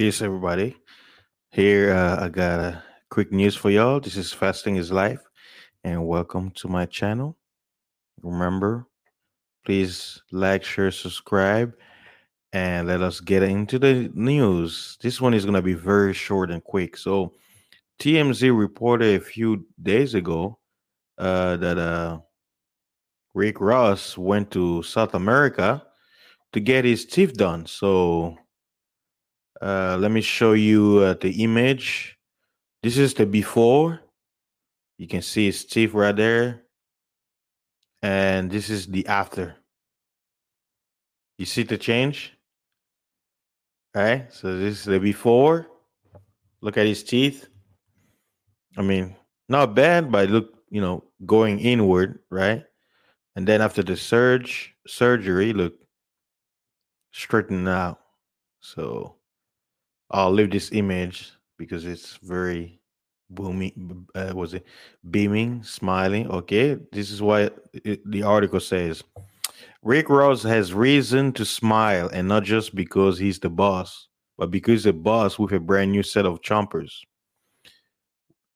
Peace, everybody. Here, uh, I got a quick news for y'all. This is Fasting is Life, and welcome to my channel. Remember, please like, share, subscribe, and let us get into the news. This one is going to be very short and quick. So, TMZ reported a few days ago uh, that uh, Rick Ross went to South America to get his teeth done. So, uh, let me show you uh, the image. This is the before. You can see teeth right there. And this is the after. You see the change? All right. So this is the before. Look at his teeth. I mean, not bad, but look, you know, going inward, right? And then after the surge surgery, look, straightened out. So I'll leave this image because it's very booming. Uh, was it beaming, smiling? Okay, this is it, the article says. Rick Ross has reason to smile, and not just because he's the boss, but because the boss with a brand new set of chompers.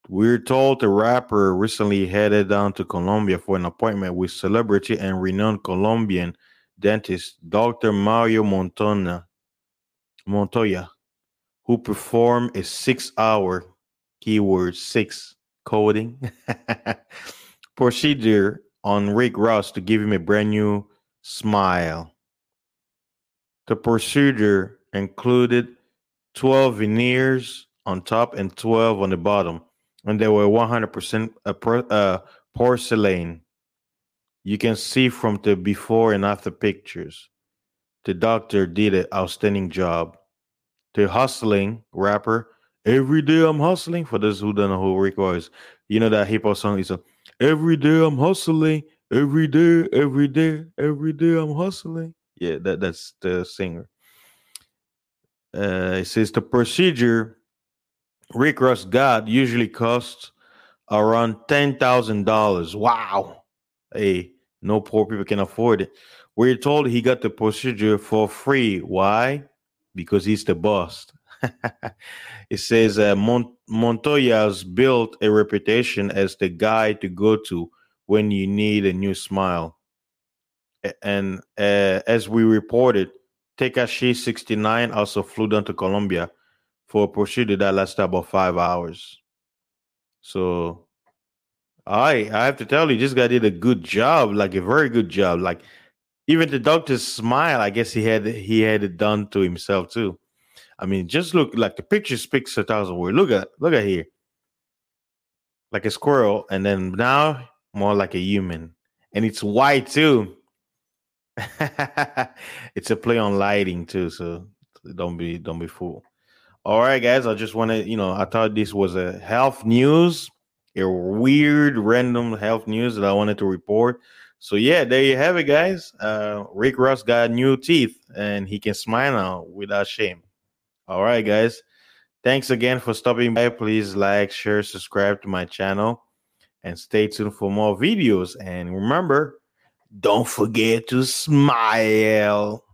We're told the rapper recently headed down to Colombia for an appointment with celebrity and renowned Colombian dentist Dr. Mario Montoya who performed a six hour keyword six coding procedure on Rick Ross to give him a brand new smile. The procedure included 12 veneers on top and 12 on the bottom, and they were 100% uh, porcelain. You can see from the before and after pictures. The doctor did an outstanding job the hustling rapper. Every day I'm hustling. For those who don't know who Rick was, you know that hip hop song is a every day I'm hustling. Every day, every day, every day I'm hustling. Yeah, that, that's the singer. Uh, it says the procedure Rick Ross got usually costs around ten thousand dollars. Wow. Hey, no poor people can afford it. We're told he got the procedure for free. Why? Because he's the boss. it says uh, Mont- Montoya's built a reputation as the guy to go to when you need a new smile. And uh, as we reported, Tekashi 69 also flew down to Colombia for a procedure that lasted about five hours. So I I have to tell you, this guy did a good job, like a very good job. Like even the doctor's smile, I guess he had he had it done to himself too. I mean, just look like the picture speaks a thousand words. Look at look at here. Like a squirrel, and then now more like a human. And it's white too. it's a play on lighting too, so don't be don't be fooled. All right, guys. I just wanted, you know, I thought this was a health news, a weird random health news that I wanted to report. So yeah, there you have it, guys. Uh, Rick Ross got new teeth, and he can smile now without shame. All right, guys. Thanks again for stopping by. Please like, share, subscribe to my channel, and stay tuned for more videos. And remember, don't forget to smile.